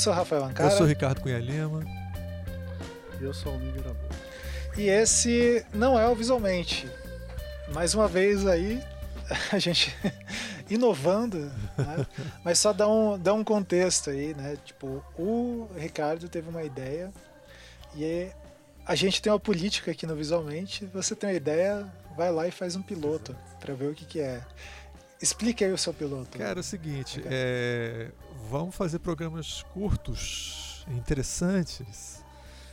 sou o Rafael Ancara. Eu sou o Ricardo Cunha Lima. E eu sou o Miguel E esse não é o Visualmente. Mais uma vez aí, a gente inovando, né? mas só dá um, dá um contexto aí, né? Tipo, o Ricardo teve uma ideia e a gente tem uma política aqui no Visualmente. Você tem uma ideia, vai lá e faz um piloto para ver o que, que é. Explique aí o seu piloto. Cara, é o seguinte, é, vamos fazer programas curtos, interessantes.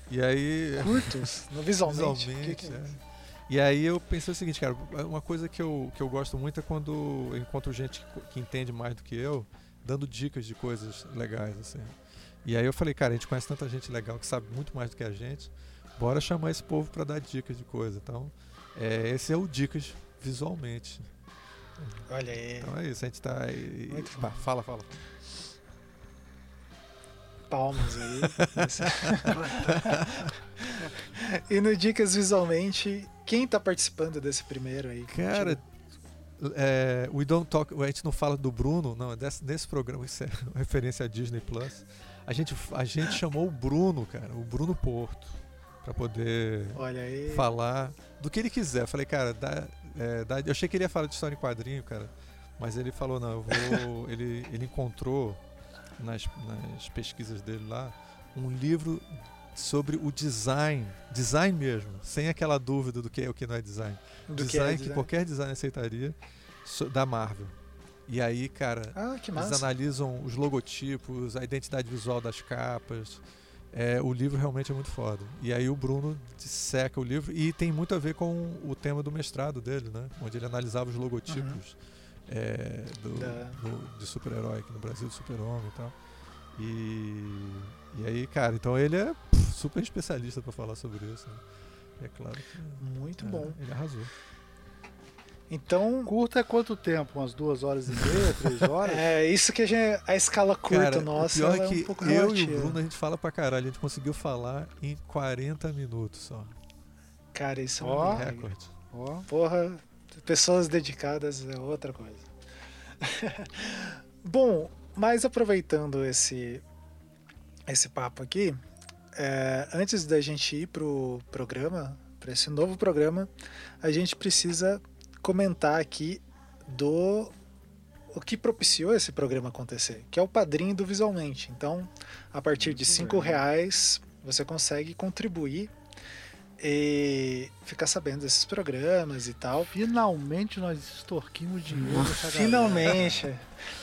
E aí. Curtos? No visualmente. visualmente que que é? é. E aí eu pensei o seguinte, cara, uma coisa que eu, que eu gosto muito é quando eu encontro gente que, que entende mais do que eu, dando dicas de coisas legais, assim. E aí eu falei, cara, a gente conhece tanta gente legal que sabe muito mais do que a gente, bora chamar esse povo para dar dicas de coisa. Então, é, esse é o Dicas visualmente. Olha aí. Então é isso, a gente tá aí. Muito Pá, fala, fala. Palmas aí. e no Dicas Visualmente, quem tá participando desse primeiro aí? Cara, é, we don't talk, a gente não fala do Bruno, não, desse, nesse programa, isso é referência a Disney Plus. A gente, a gente chamou o Bruno, cara, o Bruno Porto, para poder falar do que ele quiser. Eu falei, cara, dá, é, dá- eu achei que ele ia falar de história em quadrinho, cara, mas ele falou, não, eu vou. ele, ele encontrou nas, nas pesquisas dele lá um livro sobre o design, design mesmo, sem aquela dúvida do que é o que não é design. Do que design é que, design. qualquer design aceitaria da Marvel. E aí, cara, Ah, que eles analisam os logotipos, a identidade visual das capas. É, o livro realmente é muito foda. E aí o Bruno disseca o livro e tem muito a ver com o tema do mestrado dele, né? Onde ele analisava os logotipos é, do. Da- do- de super-herói aqui no Brasil, do super-homem e tal. E, e aí, cara, então ele é super especialista para falar sobre isso. Né? E é claro que Muito é, bom. ele arrasou. Então, Curto é quanto tempo? Umas duas horas e meia, três horas? é isso que a, gente, a escala curta Cara, nossa o pior é é que um pouco eu e relativa. o Bruno a gente fala pra caralho. A gente conseguiu falar em 40 minutos só. Cara, isso é um. Recorde. Ó, Porra, pessoas dedicadas é outra coisa. Bom, mas aproveitando esse, esse papo aqui, é, antes da gente ir pro programa, para esse novo programa, a gente precisa comentar aqui do o que propiciou esse programa acontecer, que é o padrinho do Visualmente. Então, a partir de cinco reais você consegue contribuir e ficar sabendo desses programas e tal. finalmente nós extorquimos dinheiro galera. Finalmente,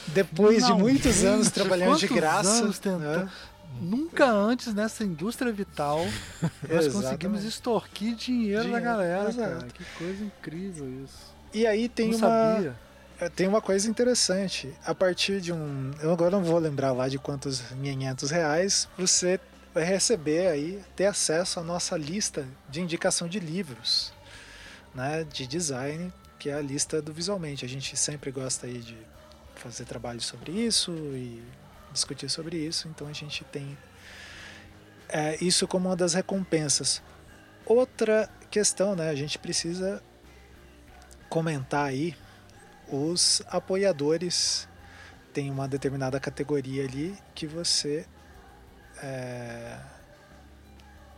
depois de muitos Finalmente, anos trabalhando de quantos graça, anos tentando- né? Nunca antes nessa indústria vital nós conseguimos extorquir dinheiro, da Dinheiro, galera, exato. cara. Que coisa incrível isso. E aí tem Não uma, sabia. É, Tem uma coisa interessante. A partir de um. Eu agora não vou lembrar lá de quantos 500 reais, você vai receber aí, ter acesso à nossa lista de indicação de livros, né? De design, que é a lista do Visualmente. A gente sempre gosta aí de fazer trabalho sobre isso e discutir sobre isso, então a gente tem é, isso como uma das recompensas. Outra questão, né? A gente precisa comentar aí os apoiadores tem uma determinada categoria ali que você é,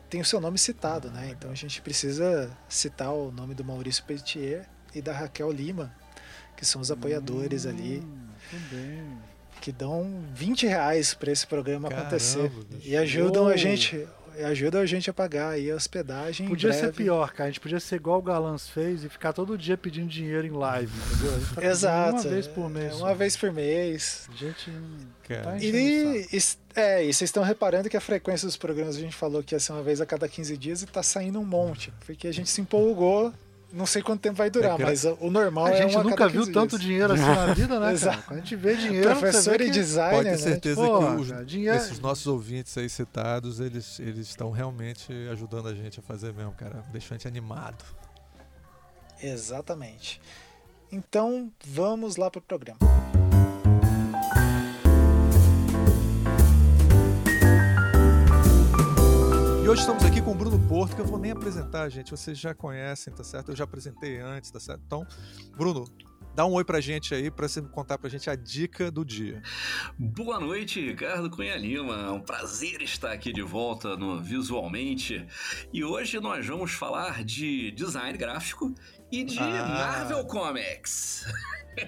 tem o seu nome citado, né? Então a gente precisa citar o nome do Maurício Petier e da Raquel Lima, que são os apoiadores ali, Hum, bem. que dão 20 reais para esse programa Caramba, acontecer e ajudam a gente ajudam a gente a pagar aí a hospedagem. em Podia ser pior, cara. A gente podia ser igual o Galãs fez e ficar todo dia pedindo dinheiro em live, entendeu? A gente tá Exato. Uma vez por mês. é, só. Uma vez por mês. A gente não Cara. tá E, é, e vocês estão reparando que a frequência dos programas a gente falou que ia ser uma vez a cada 15 dias e tá saindo um monte. Porque a gente se empolgou, não sei quanto tempo vai durar, É, mas o normal A é gente uma a nunca viu 15 tanto dinheiro assim na vida, né? Exato. Quando a gente vê dinheiro, Professor e designer, Pode ter né? certeza Porra, que os, cara, dinheiro- esses nossos ouvintes aí citados, eles eles estão realmente ajudando a gente a fazer mesmo, cara. Deixa a gente animado. Exatamente. Então, vamos lá pro programa. E hoje estamos aqui com o Bruno Porto, que eu vou nem apresentar, gente. Vocês já conhecem, tá certo? Eu já apresentei antes, tá certo? Então, Bruno, Dá um oi pra gente aí, pra você contar pra gente a dica do dia. Boa noite, Ricardo Cunha Lima. É um prazer estar aqui de volta no Visualmente. E hoje nós vamos falar de design gráfico e de ah. Marvel Comics.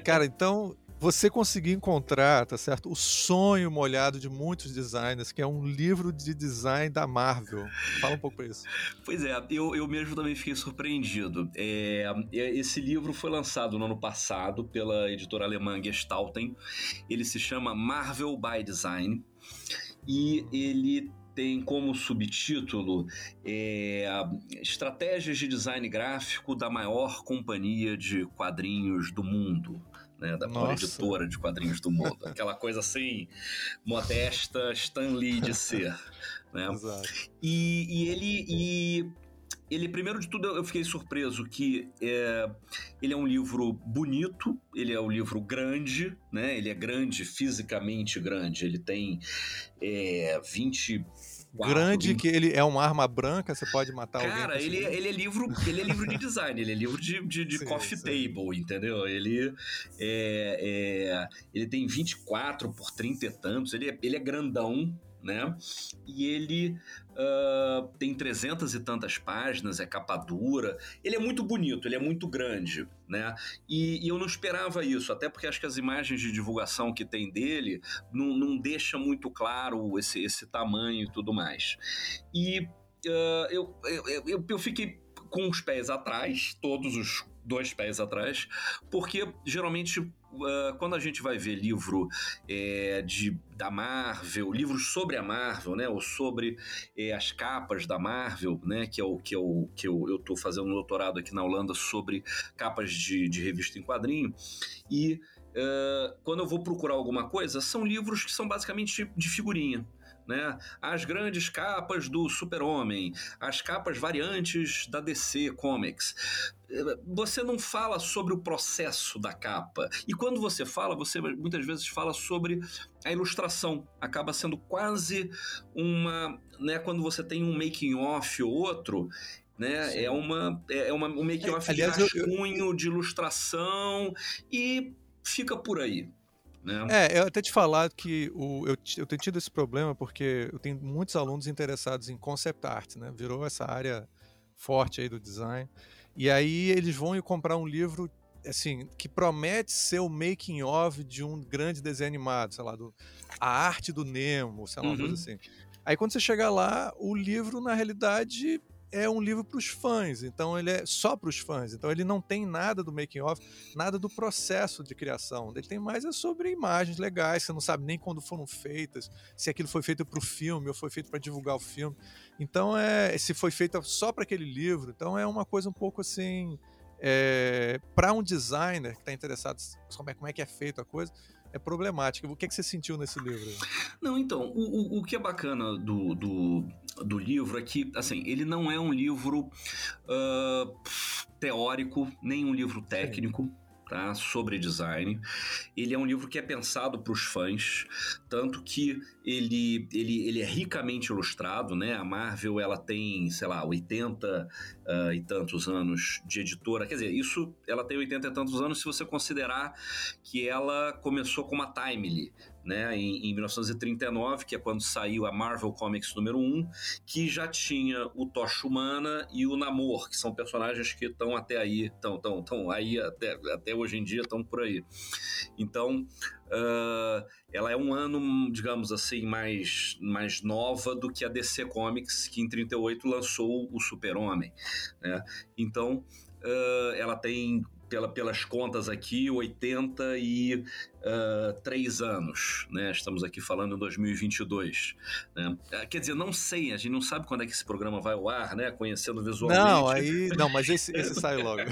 Cara, então você conseguir encontrar, tá certo? O sonho molhado de muitos designers, que é um livro de design da Marvel. Fala um pouco pra isso. Pois é, eu, eu mesmo também fiquei surpreendido. É, é, esse livro foi lançado no ano passado pela editora alemã Gestalten. Ele se chama Marvel by Design e ele tem como subtítulo é, Estratégias de Design Gráfico da maior companhia de quadrinhos do mundo né, da maior editora de quadrinhos do mundo. Aquela coisa assim, modesta, Stan Lee de ser. Né? Exato. E, e ele. E ele, primeiro de tudo, eu fiquei surpreso que é, ele é um livro bonito, ele é um livro grande, né? Ele é grande, fisicamente grande. Ele tem é, 20 grande que ele é uma arma branca, você pode matar Cara, alguém. Cara, ele, é, ele é livro, ele é livro de design, ele é livro de, de, de sim, coffee sim. table, entendeu? Ele é, é, ele tem 24 por 30 e tantos, ele é, ele é grandão, né? E ele uh, tem trezentas e tantas páginas, é capa dura. Ele é muito bonito, ele é muito grande, né? E, e, eu não esperava isso, até porque acho que as imagens de divulgação que tem dele não, não deixa muito claro esse, esse tamanho e tudo mais. E uh, eu, eu, eu, eu fiquei com os pés atrás, todos os dois pés atrás, porque geralmente uh, quando a gente vai ver livro é, de, da Marvel, livros sobre a Marvel, né, ou sobre é, as capas da Marvel, né, que é o que, eu, que eu, fazendo um doutorado aqui na Holanda sobre capas de, de revista em quadrinho, e Uh, quando eu vou procurar alguma coisa, são livros que são basicamente de figurinha né? As grandes capas do Super-Homem, as capas variantes da DC Comics. Você não fala sobre o processo da capa. E quando você fala, você muitas vezes fala sobre a ilustração. Acaba sendo quase uma. Né, quando você tem um making off ou outro, né? É uma é uma um making off é, de rascunho, eu... de ilustração e fica por aí. Né? É, eu até te falar que o, eu, eu tenho tido esse problema porque eu tenho muitos alunos interessados em concept art, né? Virou essa área forte aí do design. E aí eles vão comprar um livro assim, que promete ser o making of de um grande desenho animado, sei lá, do, a arte do Nemo, sei lá, uhum. uma coisa uhum. assim. Aí quando você chega lá, o livro na realidade é um livro para os fãs, então ele é só para os fãs. Então ele não tem nada do making of, nada do processo de criação. Ele tem mais é sobre imagens legais, você não sabe nem quando foram feitas, se aquilo foi feito para o filme ou foi feito para divulgar o filme. Então é, se foi feito só para aquele livro. Então é uma coisa um pouco assim, é, para um designer que está interessado como é, como é que é feito a coisa, é problemática. O que, é que você sentiu nesse livro? Não, então, o, o, o que é bacana do, do, do, livro é que, assim, ele não é um livro uh, teórico, nem um livro técnico. Sim tá? sobre design. Ele é um livro que é pensado para os fãs, tanto que ele, ele, ele é ricamente ilustrado, né? A Marvel ela tem, sei lá, 80 uh, ah, e tantos anos de editora. Quer dizer, isso ela tem 80 e tantos anos se você considerar que ela começou com uma Timely, né, em, em 1939, que é quando saiu a Marvel Comics número 1, que já tinha o Tocha Humana e o Namor, que são personagens que estão até aí, estão tão, tão aí até, até hoje em dia, estão por aí. Então, uh, ela é um ano, digamos assim, mais, mais nova do que a DC Comics, que em 38 lançou o Super-Homem. Né? Então, uh, ela tem pela, pelas contas aqui, 83 uh, anos, né? Estamos aqui falando em 2022. Né? Ah, quer dizer, não sei, a gente não sabe quando é que esse programa vai ao ar, né? Conhecendo visualmente. Não, aí. Não, mas esse, esse sai logo.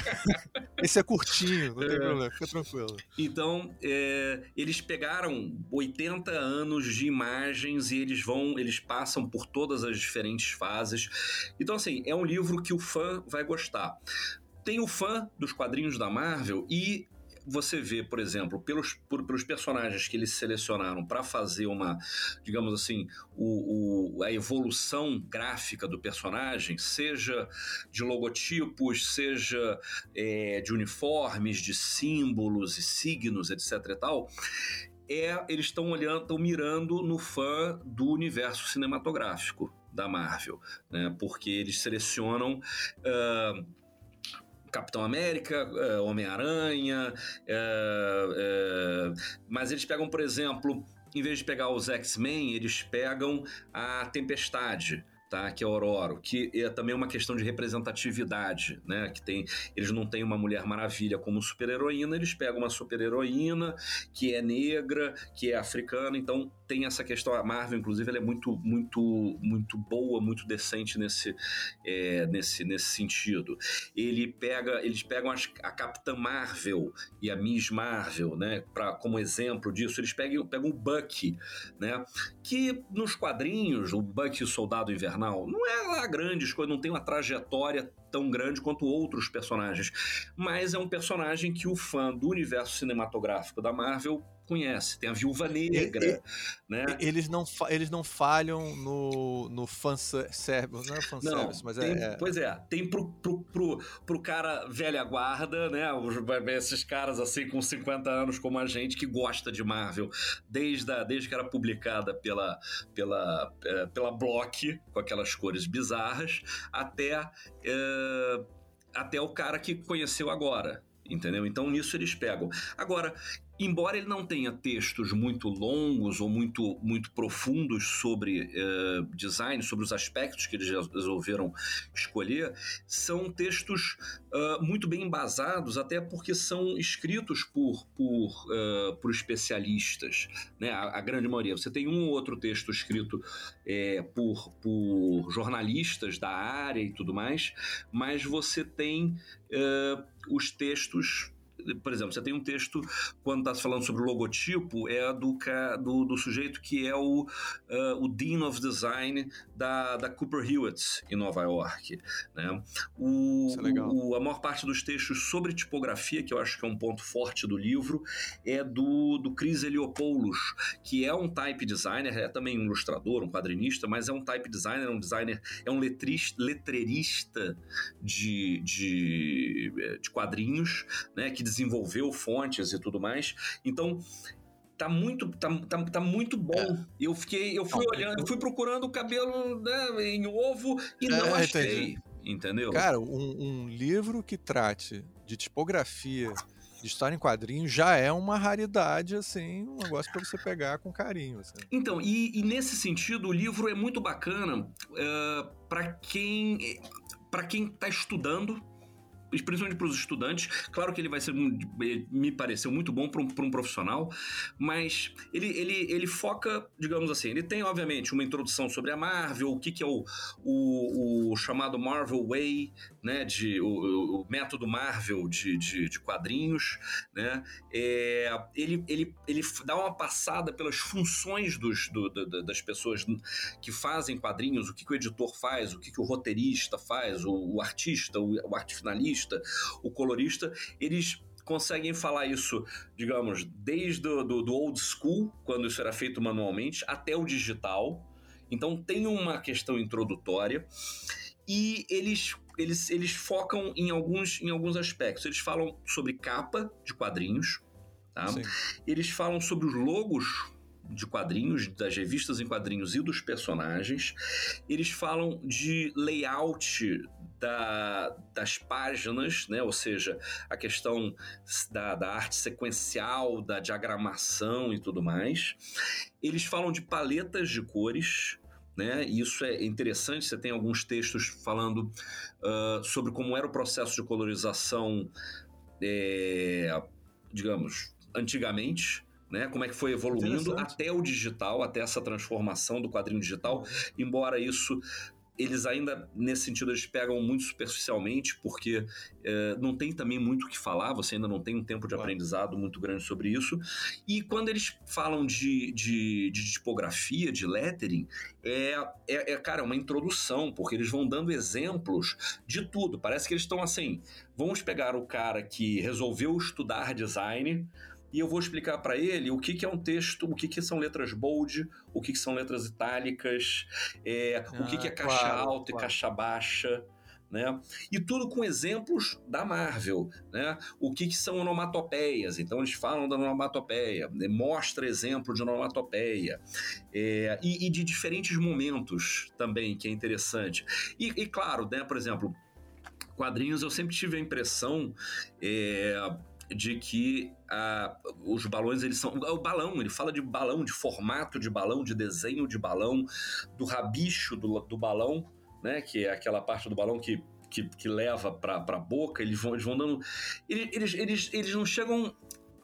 esse é curtinho, não tem é. problema, fica tranquilo. Então, é, eles pegaram 80 anos de imagens e eles vão, eles passam por todas as diferentes fases. Então, assim, é um livro que o fã vai gostar tem o fã dos quadrinhos da Marvel e você vê, por exemplo, pelos, por, pelos personagens que eles selecionaram para fazer uma, digamos assim, o, o, a evolução gráfica do personagem, seja de logotipos, seja é, de uniformes, de símbolos e signos, etc e tal, é eles estão olhando, estão mirando no fã do universo cinematográfico da Marvel, né? Porque eles selecionam uh, Capitão América, uh, Homem-Aranha, uh, mas eles pegam, por exemplo, em vez de pegar os X-Men, eles pegam a Tempestade tá? Que é Ororo, que é também uma questão de representatividade, né? Que tem, eles não têm uma Mulher Maravilha como super-heroína, eles pegam uma super-heroína que é negra, que é africana, então tem essa questão. A Marvel, inclusive, ela é muito, muito, muito boa, muito decente nesse, é, nesse, nesse sentido. Ele pega, eles pegam as, a Capitã Marvel e a Miss Marvel, né? Pra, como exemplo disso, eles pegam, pegam o Bucky, né? Que nos quadrinhos, o Bucky, o Soldado Invernal, não é lá grandes coisas, não tem uma trajetória tão grande quanto outros personagens, mas é um personagem que o fã do universo cinematográfico da Marvel conhece. Tem a Viúva Negra, e, né? Eles não, eles não falham no, no fanservice, não é fanservice, mas tem, é, Pois é, tem pro, pro, pro, pro cara velha guarda, né? Os, esses caras assim com 50 anos como a gente que gosta de Marvel desde, a, desde que era publicada pela, pela, é, pela Block, com aquelas cores bizarras, até, é, até o cara que conheceu agora, entendeu? Então nisso eles pegam. Agora, embora ele não tenha textos muito longos ou muito, muito profundos sobre uh, design, sobre os aspectos que eles resolveram escolher, são textos uh, muito bem embasados, até porque são escritos por, por, uh, por especialistas, né? A, a, grande maioria. Você tem um ou outro texto escrito é, por, por jornalistas da área e tudo mais, mas você tem os textos por exemplo, você tem um texto, quando está falando sobre logotipo, é do, do, do sujeito que é o, uh, o Dean of Design da, da Cooper Hewitt, em Nova York. Né? O, Isso é legal. O, a maior parte dos textos sobre tipografia, que eu acho que é um ponto forte do livro, é do, do Chris Eliopoulos, que é um type designer, é também um ilustrador, um quadrinista, mas é um type designer, um designer, é um letrista, letreirista de, de, de quadrinhos, né, que desenvolveu fontes e tudo mais. Então, tá muito, tá, tá, tá muito bom. É. Eu fiquei, eu fui não, olhando, eu fui procurando o cabelo né, em ovo e é, não achei. Entendi. Entendeu? Cara, um, um, livro que trate de tipografia, de história em quadrinhos, já é uma raridade, assim, um negócio para você pegar com carinho. Assim. Então, e, e, nesse sentido, o livro é muito bacana uh, eh, para quem para quem está estudando principalmente para os estudantes. Claro que ele vai ser, me pareceu muito bom para um, um, profissional, mas ele, ele, ele foca, digamos assim, ele tem, obviamente, uma introdução sobre a Marvel, o que, que é o, o, o chamado Marvel Way, né, de, o, o método Marvel de, de, de quadrinhos, né, é, ele, ele, ele dá uma passada pelas funções dos, do, do, das pessoas que fazem quadrinhos, o que, que o editor faz, o que, que o roteirista faz, o, o artista, o, o arte finalista, o colorista, eles conseguem falar isso, digamos, desde o do, do old school, quando isso era feito manualmente, até o digital. Então tem uma questão introdutória e eles eles, eles focam em alguns, em alguns aspectos. Eles falam sobre capa de quadrinhos, tá? Eles falam sobre os logos de quadrinhos, das revistas em quadrinhos e dos personagens. Eles falam de layout da, das páginas, né? ou seja, a questão da, da arte sequencial, da diagramação e tudo mais. Eles falam de paletas de cores, né? Isso é interessante. Você tem alguns textos falando uh, sobre como era o processo de colorização, é, digamos, antigamente né? Como é que foi evoluindo até o digital, até essa transformação do quadrinho digital, embora isso eles ainda, nesse sentido, eles pegam muito superficialmente, porque é, não tem também muito o que falar, você ainda não tem um tempo de claro. aprendizado muito grande sobre isso. E quando eles falam de, de, de tipografia, de lettering, é, é, é, cara, uma introdução, porque eles vão dando exemplos de tudo. Parece que eles estão assim, vamos pegar o cara que resolveu estudar design e eu vou explicar para ele o que, que é um texto, o que, que são letras bold, o que, que são letras itálicas, é, ah, o que, que é ah, caixa claro, alta claro. e caixa baixa. Né? E tudo com exemplos da Marvel, né? O que, que são onomatopeias? Então eles falam da onomatopeia, né? mostra exemplo de onomatopeia é, e, e, de diferentes momentos também que é interessante. E, e claro, né? Por exemplo, quadrinhos eu sempre tive a impressão é, de que ah, os balões eles são o balão ele fala de balão de formato de balão de desenho de balão do rabicho do, do balão né que é aquela parte do balão que que, que leva para a boca, eles vão, eles vão dando. Eles, eles, eles não chegam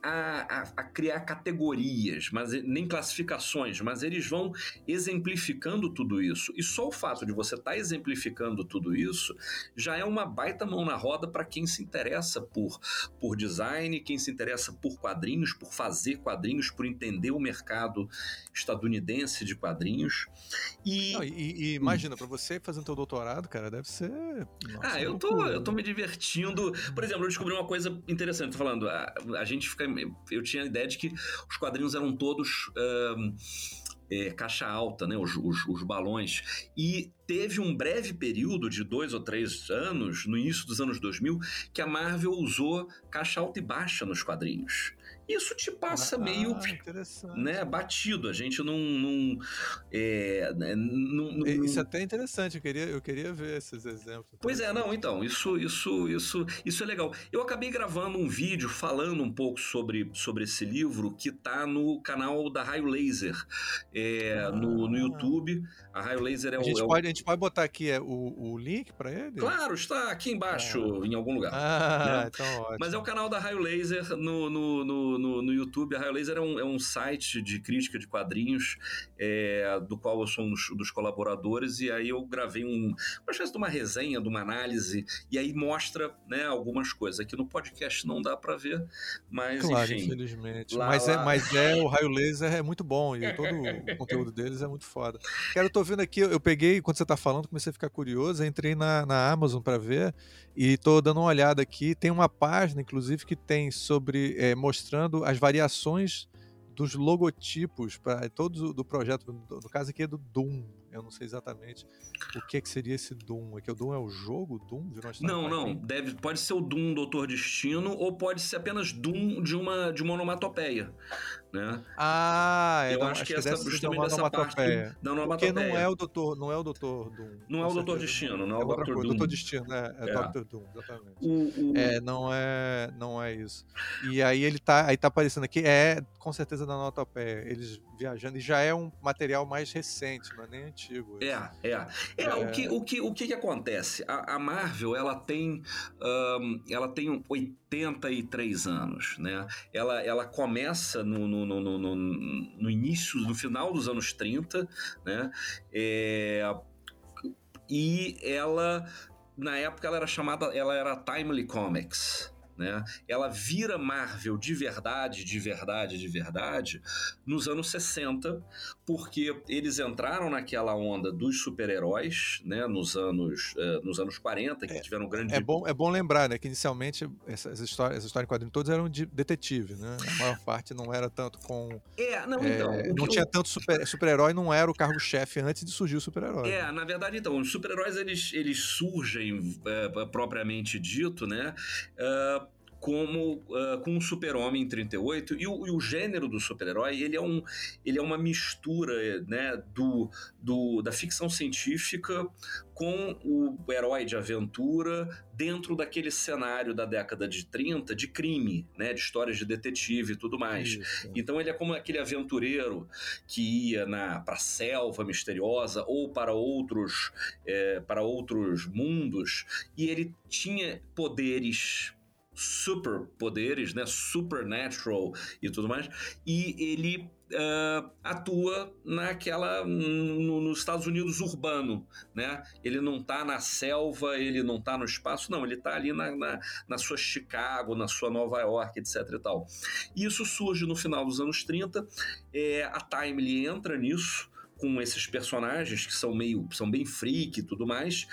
a, a, a, criar categorias, mas nem classificações, mas eles vão exemplificando tudo isso. E só o fato de você estar tá exemplificando tudo isso já é uma baita mão na roda para quem se interessa por, por design, quem se interessa por quadrinhos, por fazer quadrinhos, por entender o mercado estadunidense de quadrinhos. E, Não, e, e imagina, para você fazendo seu doutorado, cara, deve ser. Nossa, ah, eu tô, eu tô me divertindo. Por exemplo, eu descobri uma coisa interessante, tô falando, a, a gente fica eu tinha a ideia de que os quadrinhos eram todos. É, caixa alta, né, os, os, os, balões. E teve um breve período de dois ou três anos, no início dos anos 2000, que a Marvel usou caixa alta e baixa nos quadrinhos isso te passa ah, meio né, batido. A gente não. não, é, não, não isso é até interessante, eu queria, eu queria ver esses exemplos. Pois é, não, então, isso, isso, isso, isso é legal. Eu acabei gravando um vídeo falando um pouco sobre, sobre esse livro que tá no canal da Raio Laser é, ah. no, no YouTube. A Raio Laser é a gente o. Pode, é o... A gente pode botar aqui é, o, o link para ele? Claro, está aqui embaixo, ah. em algum lugar. Ah, né? então ótimo. Mas é o canal da Raio Laser no, no, no, no, no YouTube. A Raio Laser é um, é um site de crítica de quadrinhos, é, do qual eu sou um dos, colaboradores, e aí eu gravei um, uma espécie de uma resenha, de uma análise, e aí mostra né, algumas coisas. Aqui no podcast não dá para ver, mas claro, enfim. infelizmente. Lá, mas, é, lá... É, mas é, o Raio Laser é muito bom, e todo o conteúdo deles é muito foda. Quero, tô vendo aqui, eu peguei, quando você tá falando, comecei a ficar curioso, entrei na, na Amazon para ver, e tô dando uma olhada aqui, tem uma página, inclusive, que tem sobre, é, mostrando as variações dos logotipos para todo do projeto, no caso aqui é do Doom, eu não sei exatamente o que, é que seria esse Doom. É que o Doom é o jogo Doom de Não, não. Deve, pode ser o Doom Doutor Destino ou pode ser apenas Doom de uma, de uma onomatopeia. Né? Ah, eu acho, que, que essa justamente dessa parte da onomatopeia. Porque não é o Doutor, não é o Doutor Doom. Não é o Doutor Destino, não é, é o Doutor Doom. Doutor Destino, né? É, é. Doctor Doom, exatamente. O, o... É, não é, não é isso. E aí ele tá, aí tá aparecendo aqui, é com certeza da onomatopeia, eles viajando e já é um material mais recente, não é nem antigo antigo. É, é, é. é. O, que, o, que, o que, que acontece? A, a Marvel, ela tem, um, ela tem 83 anos, né? Ela, ela começa no, no, no, no, no início, no final dos anos 30, né? É, e ela na época ela era chamada, ela era Timely Comics, né? Ela vira Marvel de verdade, de verdade, de verdade nos anos 60, porque eles entraram naquela onda dos super-heróis, né? Nos anos, uh, nos anos 40, que é, tiveram um grande. É bom, é bom lembrar, né? Que inicialmente essas histórias, essas histórias em quadrinhos todas eram de detetive, né? A maior parte não era tanto com. É, não, é, então. Não tinha eu... tanto super-herói, super não era o cargo-chefe antes de surgir o super-herói. É, na verdade, então, os super-heróis eles, eles surgem é, propriamente dito, né? Uh, como uh, com o Super-Homem em 38 e o, e o gênero do super-herói ele é um ele é uma mistura né do, do da ficção científica com o herói de aventura dentro daquele cenário da década de 30 de crime, né, de histórias de detetive e tudo mais. Isso. Então ele é como aquele aventureiro que ia na para selva misteriosa ou para outros é, para outros mundos e ele tinha poderes superpoderes, né, supernatural e tudo mais, e ele uh, atua naquela no, nos Estados Unidos urbano, né? Ele não está na selva, ele não está no espaço, não, ele está ali na, na, na, sua Chicago, na sua Nova York, etc e tal. E isso surge no final dos anos 30, é, a Time entra nisso, com esses personagens que são meio são bem freak e tudo mais,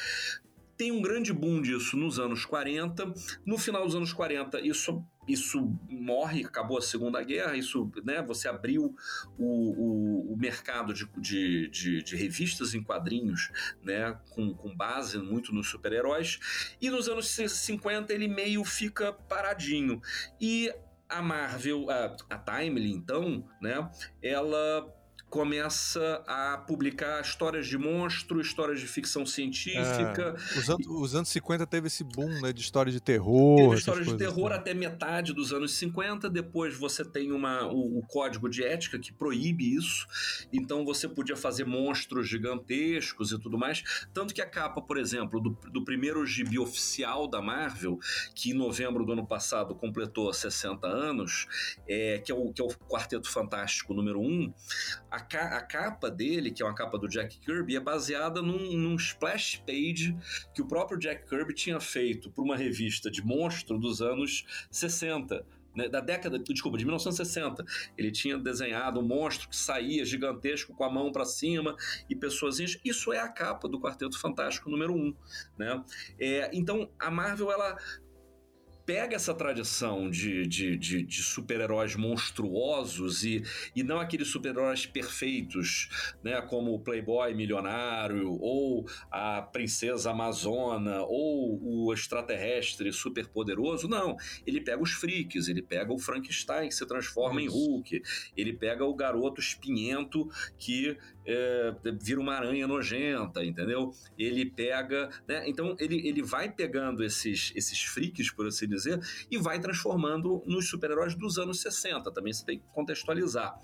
tem um grande boom disso nos anos 40. No final dos anos 40, isso isso morre, acabou a Segunda Guerra, isso, né, você abriu o, o, o mercado de, de, de, de, revistas em quadrinhos, né, com, com base muito nos super-heróis, e nos anos 50 ele meio fica paradinho. E a Marvel, a, a Timely, então, né, ela começa a publicar histórias de monstro, histórias de ficção científica. É, os, anos, os, anos 50 teve esse boom né, de história de terror. Teve histórias de terror né? até metade dos anos 50. Depois você tem uma, o, o, código de ética que proíbe isso. Então você podia fazer monstros gigantescos e tudo mais. Tanto que a capa, por exemplo, do, do primeiro gibi oficial da Marvel, que em novembro do ano passado completou 60 anos, é, que, é o, que é o Quarteto Fantástico número 1, a a, ca a, capa dele, que é uma capa do Jack Kirby, é baseada num, num splash page que o próprio Jack Kirby tinha feito para uma revista de monstro dos anos 60 né, da década, desculpa, de 1960. Ele tinha desenhado um monstro que saía gigantesco com a mão para cima e pessoas. Isso é a capa do Quarteto Fantástico número 1. Um, né? É, então a Marvel ela pega essa tradição de, de, de, de super-heróis monstruosos e, e não aqueles super-heróis perfeitos, né, como o Playboy milionário, ou a princesa amazona, ou o extraterrestre superpoderoso. Não, ele pega os freaks, ele pega o Frankenstein que se transforma Isso. em Hulk, ele pega o garoto espinhento que é, vira uma aranha nojenta, entendeu? Ele pega. Né? Então ele, ele vai pegando esses, esses freaks, por assim dizer, e vai transformando nos super-heróis dos anos 60. Também você tem que contextualizar.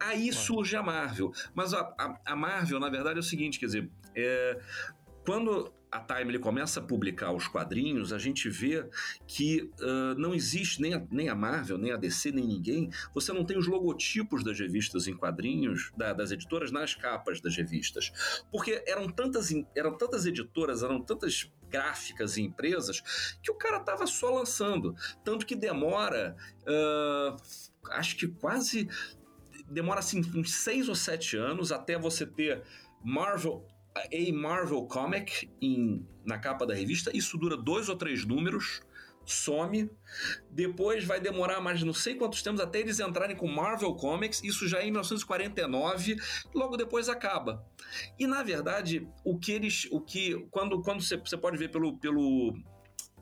Aí surge a Marvel. Mas a, a, a Marvel, na verdade, é o seguinte: quer dizer, é, quando a Time começa a publicar os quadrinhos, a gente vê que uh, não existe nem a, nem a Marvel, nem a DC, nem ninguém. Você não tem os logotipos das revistas em quadrinhos, da, das editoras, nas capas das revistas. Porque eram tantas, eram tantas editoras, eram tantas gráficas e empresas que o cara tava só lançando. Tanto que demora, uh, acho que quase. Demora assim uns seis ou sete anos até você ter Marvel a Marvel Comic em, na capa da revista. Isso dura dois ou três números, some. Depois vai demorar mais não sei quantos tempos até eles entrarem com Marvel Comics. Isso já é em 1949. Logo depois acaba. E na verdade, o que eles. O que. Quando, quando você, pode ver pelo, pelo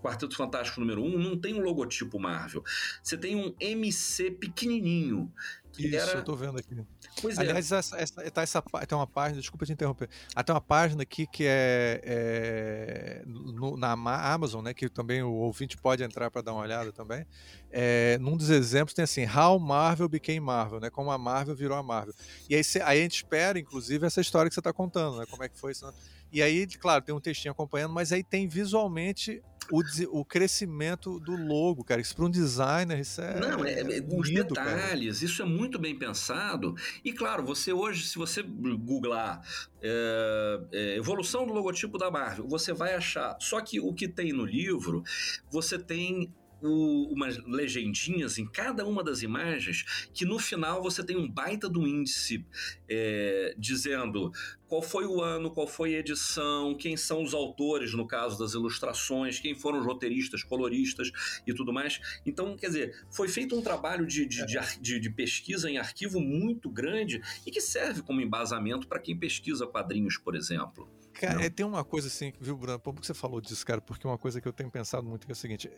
Quarteto Fantástico número 1, um, não tem um logotipo Marvel. Você tem um MC pequenininho. Que Isso, era... eu tô vendo aqui. Pois é. Aliás, essa, essa, tá essa, tem uma página, desculpa te interromper. Ah, tem uma página aqui que é, é no, na Amazon, né? Que também o ouvinte pode entrar para dar uma olhada também. É, num dos exemplos tem assim, How Marvel Became Marvel, né? Como a Marvel virou a Marvel. E aí, cê, aí a gente espera, inclusive, essa história que você está contando, né? Como é que foi isso. Né? E aí, claro, tem um textinho acompanhando, mas aí tem visualmente o, o crescimento do logo, cara. Isso para um designer, isso é. Não, é, é os detalhes, cara. isso é muito bem pensado. E claro, você hoje, se você googlar é, é, evolução do logotipo da Marvel, você vai achar. Só que o que tem no livro, você tem o, umas legendinhas em cada uma das imagens que no final você tem um baita do índice é, dizendo qual foi o ano, qual foi a edição, quem são os autores, no caso das ilustrações, quem foram os roteiristas, coloristas e tudo mais. Então, quer dizer, foi feito um trabalho de, de, de, de pesquisa em arquivo muito grande e que serve como embasamento para quem pesquisa quadrinhos, por exemplo. Cara, é, tem uma coisa assim, viu, Bruno? Por que você falou disso, cara? Porque uma coisa que eu tenho pensado muito é o seguinte: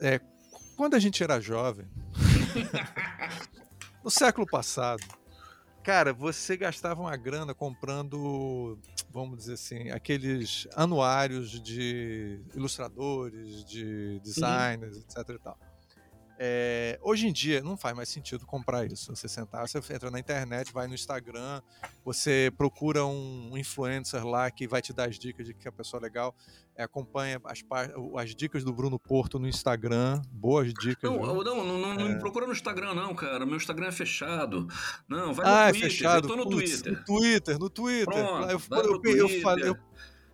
é, quando a gente era jovem, no século passado, cara, você gastava uma grana comprando, vamos dizer assim, aqueles anuários de ilustradores, de designers, etc e tal. É, hoje em dia não faz mais sentido comprar isso. Você sentar, você entra na internet, vai no Instagram, você procura um influencer lá que vai te dar as dicas de que a pessoa é legal. É, acompanha as, as dicas do Bruno Porto no Instagram. Boas dicas. Não, não, não, não, não me procura no Instagram, não, cara. Meu Instagram é fechado. Não, vai ah, no é Twitter. fechado. Eu tô no Putz, Twitter. No Twitter, no Twitter. Pronto, eu, eu, eu, Twitter. eu, falei, eu,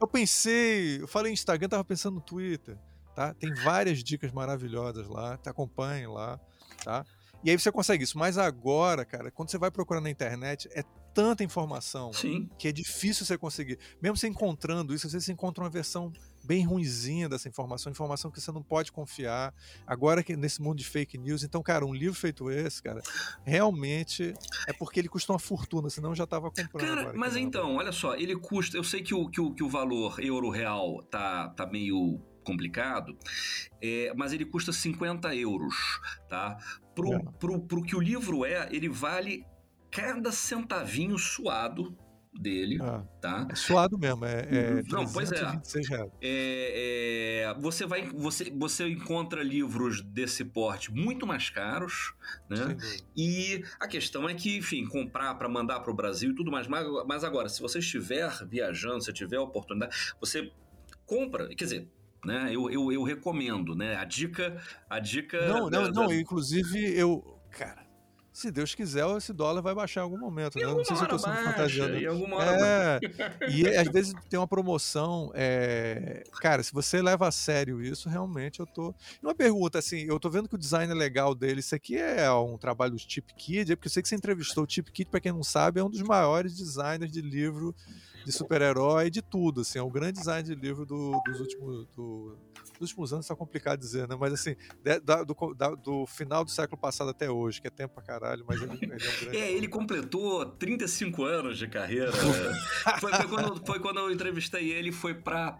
eu pensei, eu falei Instagram, tava pensando no Twitter. Tá? Tem várias dicas maravilhosas lá, te acompanhem lá, tá? E aí você consegue isso. Mas agora, cara, quando você vai procurar na internet, é tanta informação Sim. que é difícil você conseguir. Mesmo você encontrando isso, às vezes você encontra uma versão bem ruinzinha dessa informação, informação que você não pode confiar. Agora que nesse mundo de fake news, então, cara, um livro feito esse, cara, realmente é porque ele custa uma fortuna, senão eu já estava comprando. Cara, mas então, olha só, ele custa. Eu sei que o, que o, que o valor euro-real tá, tá meio complicado, é, mas ele custa 50 euros, tá? Pro, É. pro, pro que o livro é, ele vale cada centavinho suado dele, Ah, tá? é suado mesmo, é, é Não, pois é. 326 reais. É, é, você vai você, você encontra livros desse porte muito mais caros, né? Dúvida. E a questão é que, enfim, comprar para mandar para o Brasil e tudo mais. Mas mas agora, se você estiver viajando, se tiver a oportunidade, você compra. Quer dizer, né? Eu, eu, eu recomendo, né? A dica, a dica. Não, da- não, não, da- inclusive eu. Cara, se Deus quiser, esse dólar vai baixar em algum momento. Né? Alguma Não sei se eu hora sendo baixa, fantasiando. em alguma hora É, e às vezes tem uma promoção. é, Cara, se você leva a sério isso, realmente eu tô. Uma pergunta assim: eu tô vendo que o design é legal dele. Isso aqui é um trabalho do Chip Kid, é porque eu sei que você entrevistou o Chip Kid, pra quem não sabe, é um dos maiores designers de livro de super-herói, de tudo. Assim, é um grande design de livro do- dos últimos. do- dos últimos anos tá complicado dizer, né? Mas assim, da- do, da- do final do século passado até hoje, que é tempo pra caralho, mas ele, ele é um grande. É, ele completou 35 anos de carreira. foi, foi quando, foi quando eu entrevistei ele, foi pra,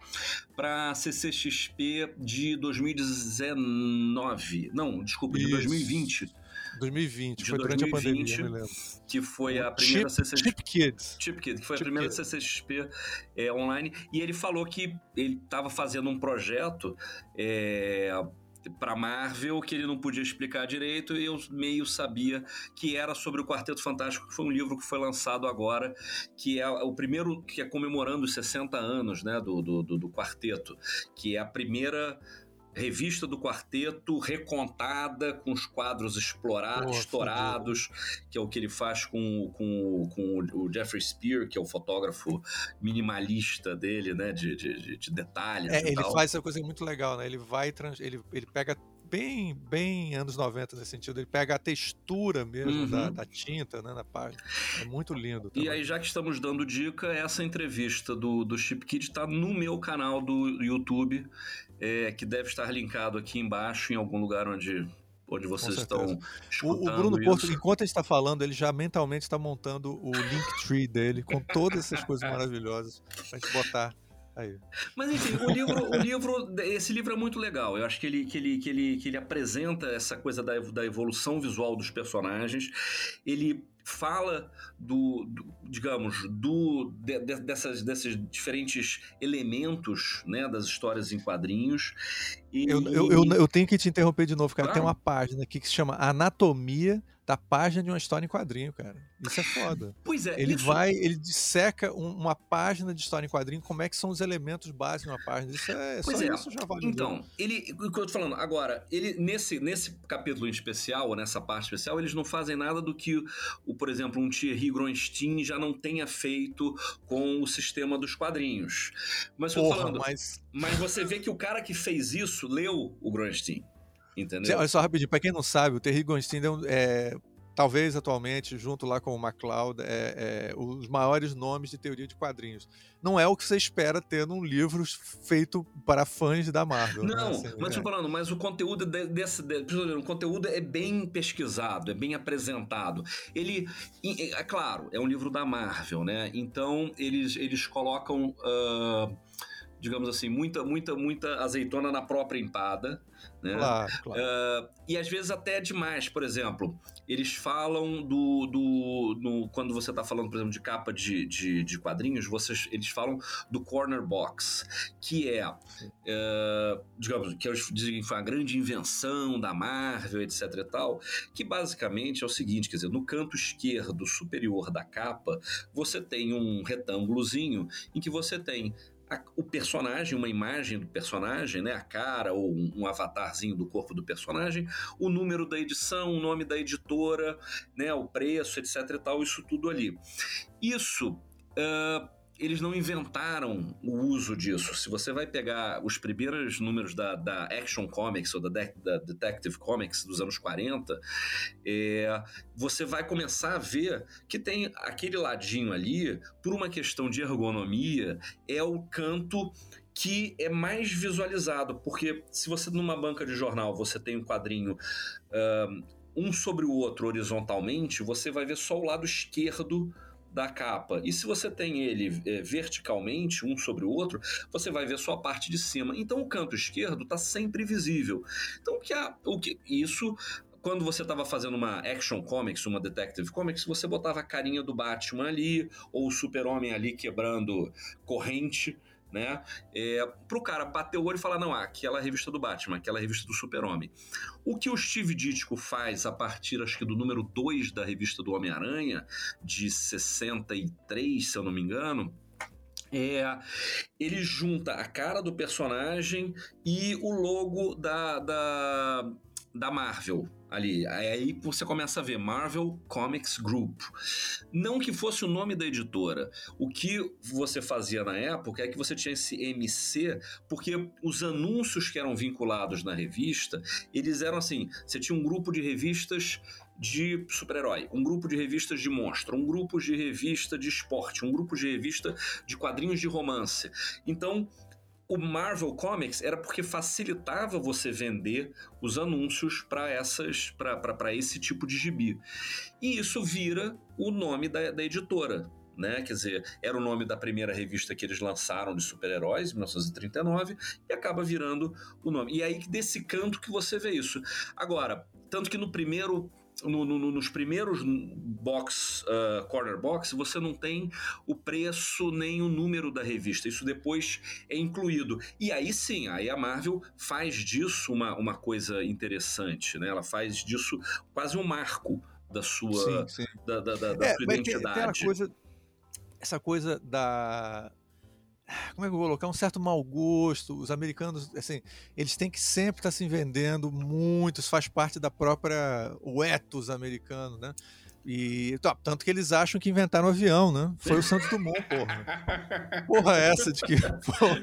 pra CCXP de 2019. Não, desculpa, de Isso. 2020, 2020, De foi durante a 2020, pandemia, que foi a primeira Chip, CCXP. Chip Kids. Chip Kid, que foi Chip a primeira Kid. CCXP é, online, e ele falou que ele estava fazendo um projeto é, para Marvel que ele não podia explicar direito, e eu meio sabia que era sobre o Quarteto Fantástico, que foi um livro que foi lançado agora, que é o primeiro que é comemorando os 60 anos né, do, do, do, do quarteto, que é a primeira revista do quarteto recontada com os quadros explorados, Pô, estourados, que é o que ele faz com, com, com o Jeffrey Spear, que é o fotógrafo minimalista dele, né, de, de, de- de detalhes É, ele tal. faz essa coisa muito legal, né? Ele vai, ele, ele pega bem, bem anos 90 nesse sentido. Ele pega a textura mesmo Uhum. da, da tinta, né, na página. É muito lindo. E também. aí, já que estamos dando dica, essa entrevista do, do Chip Kid está no meu canal do YouTube, é, que deve estar linkado aqui embaixo, em algum lugar onde, onde vocês estão O, escutando o Bruno isso. Porto, enquanto ele está falando, ele já mentalmente está montando o Linktree dele com todas essas coisas maravilhosas pra gente botar aí. Mas enfim, o livro, o livro, esse livro é muito legal. Eu acho que ele, que ele, que ele, que ele apresenta essa coisa da, da evolução visual dos personagens. Ele fala do, do- digamos, do de- de- dessas, desses diferentes elementos, né, das histórias em quadrinhos. E, Eu, eu, eu, eu tenho que te interromper de novo, cara. Tem uma página aqui que se chama Anatomia da página de uma história em quadrinho, cara. Isso é foda. pois é, Ele isso, vai, ele disseca um- uma página de história em quadrinho, como é que são os elementos básicos de uma página. Isso é, Pois só é. isso já vale. Então, ele, o que eu tô falando, agora, ele nesse, nesse capítulo em especial, ou nessa parte especial, eles não fazem nada do que, o, por exemplo, um Thierry Gronstein já não tenha feito com o sistema dos quadrinhos. Mas eu tô Porra, falando, mas... mas. você vê que o cara que fez isso leu o Gronstein, entendeu? Olha só rapidinho, pra quem não sabe, o Terry Gonstein é, é, talvez atualmente, junto lá com o MacLeod, é, é, os maiores nomes de teoria de quadrinhos. Não é o que você espera ter num livro feito para fãs da Marvel. né? Não, Assim, mas é. tô falando, mas o conteúdo de- desse, de- o conteúdo é bem pesquisado, é bem apresentado. Ele, é claro, é um livro da Marvel, né? Então eles, eles colocam ah, digamos assim, muita, muita, muita azeitona na própria empada. Né? Claro, claro. Uh, e às vezes até é demais, por exemplo, eles falam do. do quando você está falando, por exemplo, de capa de, de, de, quadrinhos, vocês, eles falam do corner box, que é, uh, digamos, que eles dizem que foi a grande invenção da Marvel, etc e tal, que basicamente é o seguinte: quer dizer, no canto esquerdo superior da capa, você tem um retângulozinho em que você tem a, o personagem, uma imagem do personagem, né, a cara ou um, um, avatarzinho do corpo do personagem, o número da edição, o nome da editora, né, o preço, etc e tal, isso tudo ali. Isso uh, eles não inventaram o uso disso. Se você vai pegar os primeiros números da, da Action Comics ou da, de, da, Detective Comics dos anos 40, é, você vai começar a ver que tem aquele ladinho ali, por uma questão de ergonomia, é o canto que é mais visualizado, porque se você numa banca de jornal você tem um quadrinho um sobre o outro horizontalmente, você vai ver só o lado esquerdo da capa. E se você tem ele é, verticalmente, um sobre o outro, você vai ver só a parte de cima. Então o canto esquerdo está sempre visível. Então o que, há, o que isso quando você estava fazendo uma action comics, uma detective comics, você botava a carinha do Batman ali, ou o super-homem ali quebrando corrente, né? É, pro cara bater o olho e falar, não, ah, aquela revista do Batman, aquela revista do Super-Homem. O que o Steve Ditko faz a partir, acho que do número 2 da revista do Homem-Aranha, de 63, se eu não me engano, é, ele junta a cara do personagem e o logo da, da, da Marvel, ali. Aí você começa a ver Marvel Comics Group. Não que fosse o nome da editora. O que você fazia na época é que você tinha esse MC, porque os anúncios que eram vinculados na revista, eles eram assim: você tinha um grupo de revistas de super-herói, um grupo de revistas de monstro, um grupo de revista de esporte, um grupo de revista de quadrinhos de romance. Então, o Marvel Comics era porque facilitava você vender os anúncios para essas para esse tipo de gibi. E isso vira o nome da, da editora. Né? Quer dizer, era o nome da primeira revista que eles lançaram de super-heróis, 1939, e acaba virando o nome. E é aí desse canto que você vê isso. Agora, tanto que no primeiro no, no, nos primeiros box, uh, corner box, você não tem o preço nem o número da revista. Isso depois é incluído. E aí sim, aí a Marvel faz disso uma, uma coisa interessante, né? Ela faz disso quase um marco da sua, sim, sim. Da, da, da, é, sua identidade. Tem, tem coisa, essa coisa da como é que eu vou colocar? Um certo mau gosto. Os americanos, assim, eles têm que sempre estar se vendendo muito, isso faz parte da própria o ethos americano, né? E tanto que eles acham que inventaram o avião, né? Foi o Santos Dumont, porra. Porra, essa de que. Porra,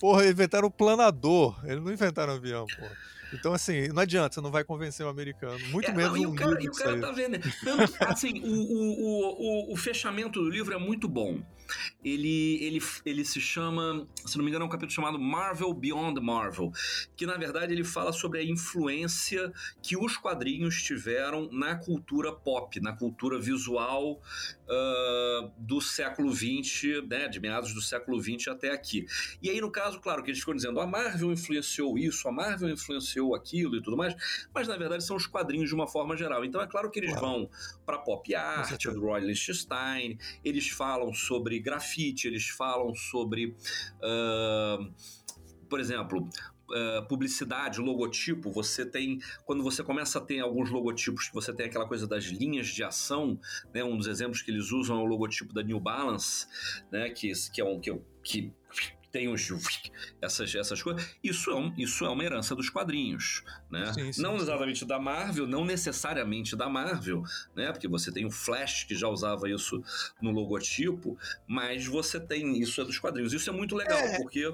porra inventaram o planador. Eles não inventaram o avião, porra. Então, assim, não adianta, você não vai convencer o americano. Muito é, menos não, e um o cara, e o cara tá vendo. Tanto, assim, o, o, o, o fechamento do livro é muito bom. Ele, ele, ele se chama, se não me engano, é um capítulo chamado Marvel Beyond Marvel, que na verdade ele fala sobre a influência que os quadrinhos tiveram na cultura pop, na cultura visual uh, do século XX, né, de meados do século XX até aqui. E aí, no caso, claro, que eles ficam dizendo a Marvel influenciou isso, a Marvel influenciou aquilo e tudo mais, mas na verdade são os quadrinhos de uma forma geral. Então é claro que eles claro. vão para pop art do Roy Lichtenstein, eles falam sobre grafite, eles falam sobre, uh, por exemplo, Uh, publicidade, logotipo, você tem. Quando você começa a ter alguns logotipos, você tem aquela coisa das linhas de ação, né? Um dos exemplos que eles usam é o logotipo da New Balance, né? Que, que é um que, que tem os essas, essas coisas. Isso é, um, isso é uma herança dos quadrinhos, né? Sim, sim, não exatamente da Marvel, não necessariamente da Marvel, né? Porque você tem o Flash que já usava isso no logotipo, mas você tem isso é dos quadrinhos. Isso é muito legal, é. porque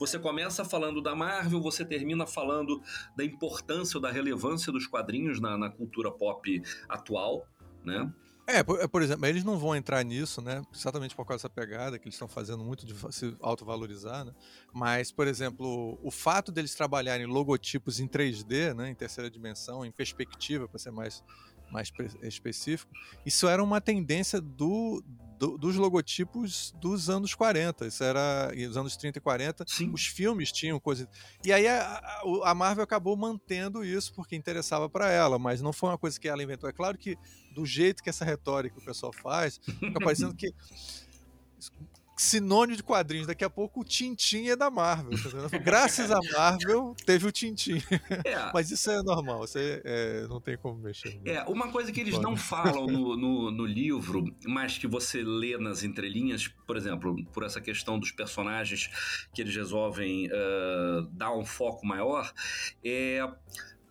você começa falando da Marvel, você termina falando da importância ou da relevância dos quadrinhos na, na cultura pop atual, né? É, por, é, por, exemplo, eles não vão entrar nisso, né? Exatamente por causa dessa pegada que eles estão fazendo muito de se autovalorizar, né? Mas, por exemplo, o fato deles trabalharem logotipos em 3D, né? Em terceira dimensão, em perspectiva, para ser mais, mais específico, isso era uma tendência do do, dos logotipos dos anos 40. Isso era. Os anos 30 e 40. Sim. Os filmes tinham coisa. E aí a, a Marvel acabou mantendo isso porque interessava para ela, mas não foi uma coisa que ela inventou. É claro que do jeito que essa retórica o pessoal faz, fica parecendo que sinônimo de quadrinhos. Daqui a pouco o Tintin é da Marvel. Tá Graças a Marvel teve o Tintin. É. Mas isso é normal, você é, não tem como mexer. É, uma coisa que eles Pode. não falam no, no, no, livro, mas que você lê nas entrelinhas, por exemplo, por essa questão dos personagens que eles resolvem uh, dar um foco maior, é.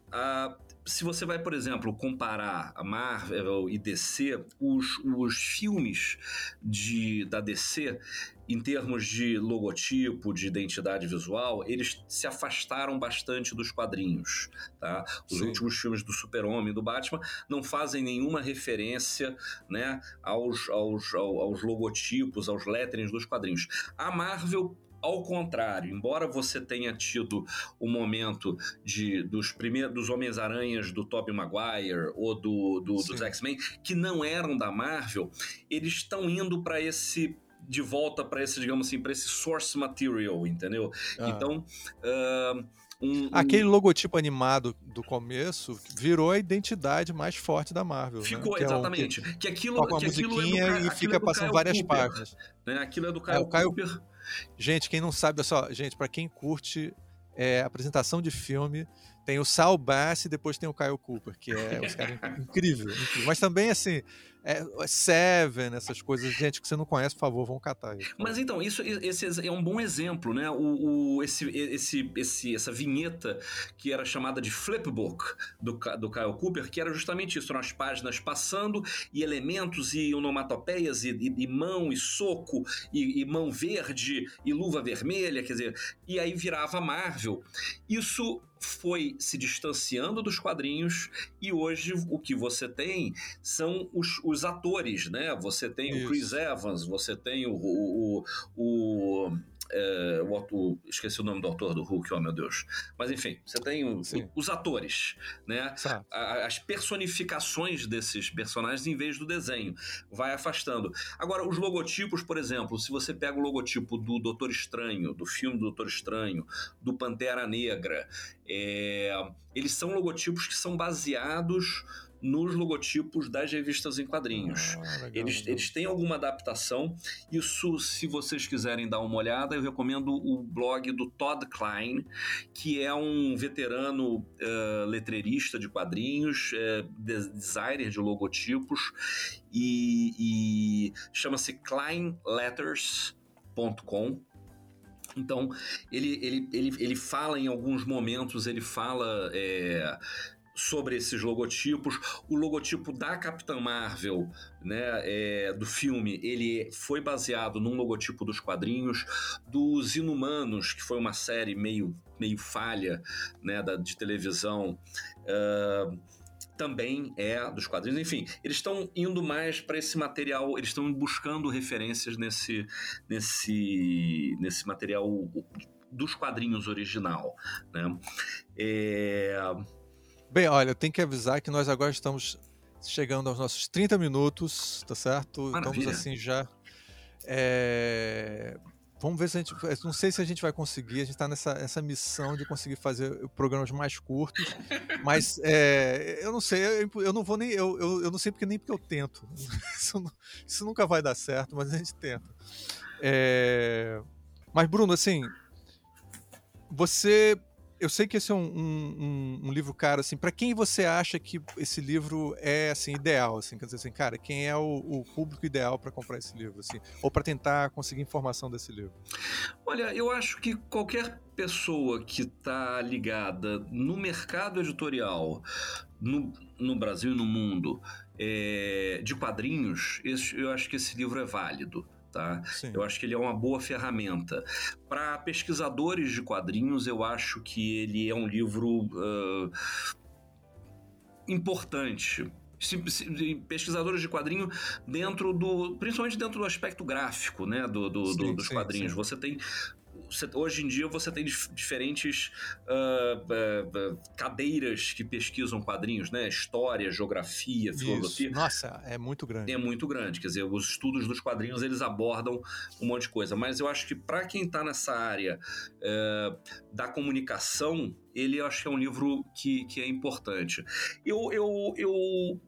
Uh, se você vai, por exemplo, comparar a Marvel e DC, os, os filmes de, da DC, em termos de logotipo, de identidade visual, eles se afastaram bastante dos quadrinhos. Tá? Os Sim. últimos filmes do Super-Homem e do Batman não fazem nenhuma referência né, aos, aos, aos logotipos, aos letterings dos quadrinhos. A Marvel ao contrário, embora você tenha tido o momento de, dos primeiros dos Homens-Aranhas do Tobey Maguire ou do, do dos X-Men, que não eram da Marvel, eles estão indo para esse de volta para esse, digamos assim, para esse source material, entendeu? Ah. Então, uh, um, um... Aquele logotipo animado do começo virou a identidade mais forte da Marvel. Né? Ficou, né? exatamente. Que, é um, que aquilo, toca uma que musiquinha é do, e fica é passando várias Cooper, páginas. Né? Aquilo é do Kyle, é, Kyle Cooper. Gente, quem não sabe, só, gente, para quem curte é, apresentação de filme, tem o Sal Bass e depois tem o Kyle Cooper, que é os caras incrível, incrível. Mas também, assim, é, é, Seven, essas coisas. Gente que você não conhece, por favor, vão catar isso. Mas então, isso esse é um bom exemplo, né? O, o, esse, esse, esse, essa vinheta que era chamada de flipbook do, do Kyle Cooper, que era justamente isso, eram as páginas passando e elementos e onomatopeias e, e, e mão e soco e, e mão verde e luva vermelha, quer dizer, e aí virava Marvel. Isso foi se distanciando dos quadrinhos e hoje o que você tem são os, os atores, né? Você tem Isso. o Chris Evans, você tem o, o, o, o é, o, o, esqueci o nome do autor do Hulk, oh meu Deus. Mas enfim, você tem o, os atores, né? A, as personificações desses personagens em vez do desenho. Vai afastando. Agora, os logotipos, por exemplo, se você pega o logotipo do Doutor Estranho, do filme do Doutor Estranho, do Pantera Negra, é, eles são logotipos que são baseados nos logotipos das revistas em quadrinhos. Ah, legal, eles, legal. eles têm alguma adaptação. Isso, se vocês quiserem dar uma olhada, eu recomendo o blog do Todd Klein, que é um veterano uh, letreirista de quadrinhos, uh, designer de logotipos, e, e chama-se kleinletters.com. Então, ele, ele, ele, ele fala em alguns momentos, ele fala é, sobre esses logotipos. O logotipo da Capitã Marvel, né, é, do filme, ele foi baseado num logotipo dos quadrinhos. Dos Inumanos, que foi uma série meio, meio falha né, da, de televisão. Uh, também é dos quadrinhos. Enfim, eles estão indo mais para esse material, eles estão buscando referências nesse, nesse, nesse material dos quadrinhos original. Né? É, Bem, olha, eu tenho que avisar que nós agora estamos chegando aos nossos 30 minutos, tá certo? Maravilha. Estamos assim já. É... Vamos ver se a gente. Não sei se a gente vai conseguir. A gente está nessa essa missão de conseguir fazer programas mais curtos. Mas é, eu não sei, eu, eu não vou nem. Eu, eu, eu, não sei porque nem porque eu tento. Isso, isso nunca vai dar certo, mas a gente tenta. É... Mas, Bruno, assim. Você eu sei que esse é um, um, um livro caro, assim, para quem você acha que esse livro é, assim, ideal, assim, quer dizer assim, cara, quem é o, o público ideal para comprar esse livro, assim, ou para tentar conseguir informação desse livro? Olha, eu acho que qualquer pessoa que está ligada no mercado editorial, no, no Brasil e no mundo, é, de quadrinhos, esse, eu acho que esse livro é válido. Tá? Eu acho que ele é uma boa ferramenta. Para pesquisadores de quadrinhos, eu acho que ele é um livro uh, importante pesquisadores de quadrinho dentro do principalmente dentro do aspecto gráfico né do, do, sim, do dos sim, quadrinhos sim. você tem hoje em dia você tem diferentes uh, uh, uh, cadeiras que pesquisam quadrinhos, né? História, geografia, filosofia. Isso. Nossa, é muito grande. É muito grande. Quer dizer, os estudos dos quadrinhos eles abordam um monte de coisa. Mas eu acho que para quem está nessa área eh, da comunicação, ele acho que é um livro que, que é importante. Eu, eu, eu,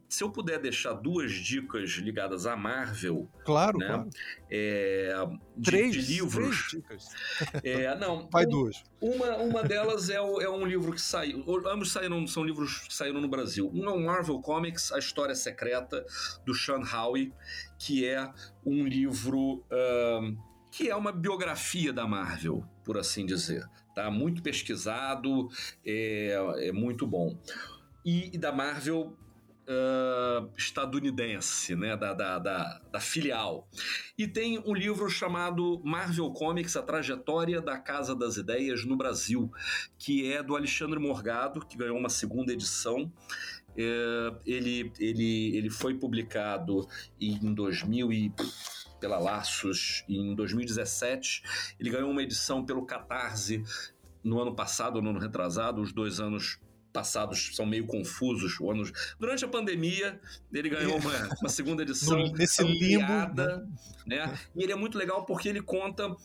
se eu puder deixar duas dicas ligadas à Marvel. Claro, né? claro. É, de, três, de livros. Três dicas. É, não. Vai um, duas. Uma, uma delas é, o, é um livro que saiu. Ambos saíram, são livros que saíram no Brasil. Um é o Marvel Comics, A História Secreta, do Sean Howe, que é um livro. Uh, que é uma biografia da Marvel, por assim dizer tá? Muito pesquisado, é, é muito bom. E, e da Marvel Uh, estadunidense, né, da, da, da, da, filial. E tem um livro chamado Marvel Comics, A Trajetória da Casa das Ideias no Brasil, que é do Alexandre Morgado, que ganhou uma segunda edição. É, ele, ele, ele foi publicado em 2000 e pela Laços em 2017. Ele ganhou uma edição pelo Catarse no ano passado ou no ano retrasado, os dois anos passados são meio confusos. Anos... Durante a pandemia, ele ganhou uma, uma segunda edição nesse ampliada, limbo. né? E ele é muito legal porque ele conta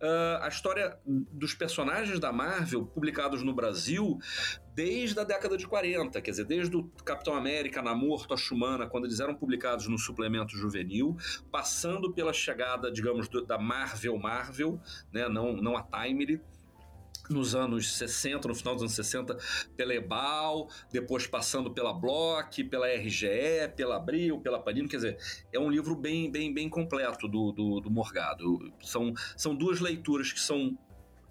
Uh, a história dos personagens da Marvel publicados no Brasil desde a década de 40, quer dizer, desde o Capitão América, Namor, Toshumana, quando eles eram publicados no suplemento juvenil, passando pela chegada, digamos, do, da Marvel Marvel, né, não, não a Timely, nos anos 60, no final dos anos 60, pela Ebal, depois passando pela Block, pela RGE, pela Abril, pela Panini, quer dizer, é um livro bem, bem, bem completo do, do, do Morgado. São, são duas leituras que são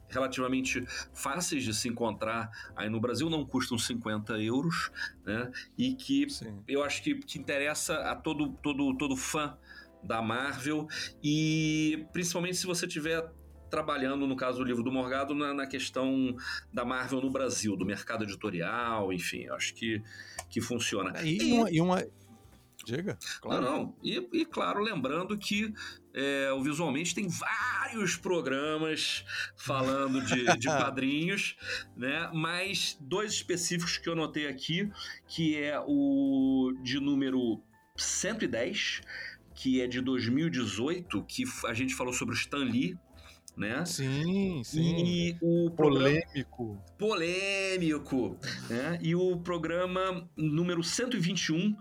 relativamente fáceis de se encontrar aí no Brasil, não custam 50 euros, né? E que Sim. eu acho que, que interessa a todo, todo, todo fã da Marvel e principalmente se você tiver trabalhando, no caso do livro do Morgado, na, na, questão da Marvel no Brasil, do mercado editorial, enfim, acho que, que funciona. E, e, uma, e uma... Diga. Claro. Não, não. E, e claro, lembrando que é, o Visualmente tem vários programas falando de, de quadrinhos, né? Mas dois específicos que eu notei aqui, que é o de número 110, que é de 2018, que a gente falou sobre o Stan Lee, né? Sim, sim. E o polêmico. Polêmico, né? E o programa número 121 uh,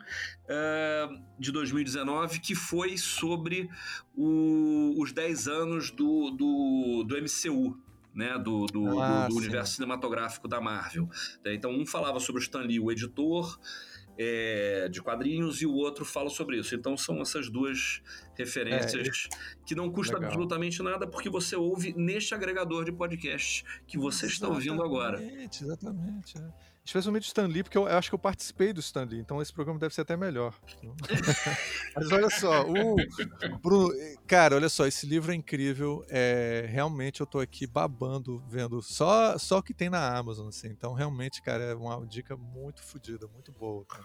eh, de 2019, que foi sobre o, os 10 anos do, do, do MCU, né, do, do, ah, do, do universo cinematográfico da Marvel. Então, um falava sobre o Stan Lee, o editor, é, de quadrinhos e o outro fala sobre isso. Então são essas duas referências é, que não custa legal. absolutamente nada porque você ouve neste agregador de podcast que você exatamente, está ouvindo agora. Exatamente, exatamente. É. Especialmente o Stan Lee, porque eu, eu, acho que eu participei do Stan Lee, então esse programa deve ser até melhor. Mas olha só, o Bruno, cara, olha só, esse livro é incrível. É, realmente eu tô aqui babando, vendo só só o que tem na Amazon, assim. Então, realmente, cara, é uma dica muito fodida, muito boa. Cara.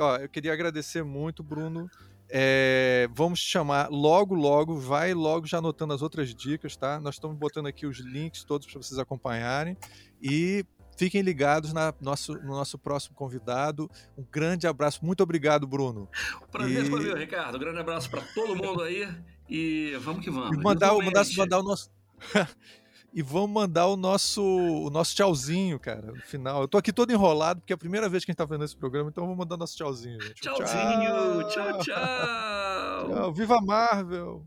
Ó, eu queria agradecer muito, Bruno. É, vamos chamar logo, logo, vai logo já anotando as outras dicas, tá? Nós estamos botando aqui os links todos para vocês acompanharem. E Fiquem ligados na nosso, no nosso próximo convidado. Um grande abraço. Muito obrigado, Bruno. Prazer e... foi meu, Ricardo. Um grande abraço para todo mundo aí. E vamos que vamos. E mandar, mandar, mandar o nosso. e vamos mandar o nosso, o nosso tchauzinho, cara, no final. Eu tô aqui todo enrolado, porque é a primeira vez que a gente tá vendo esse programa, então vamos mandar nosso tchauzinho, gente. Tchauzinho, tchau, tchau. tchau. tchau. Viva Marvel!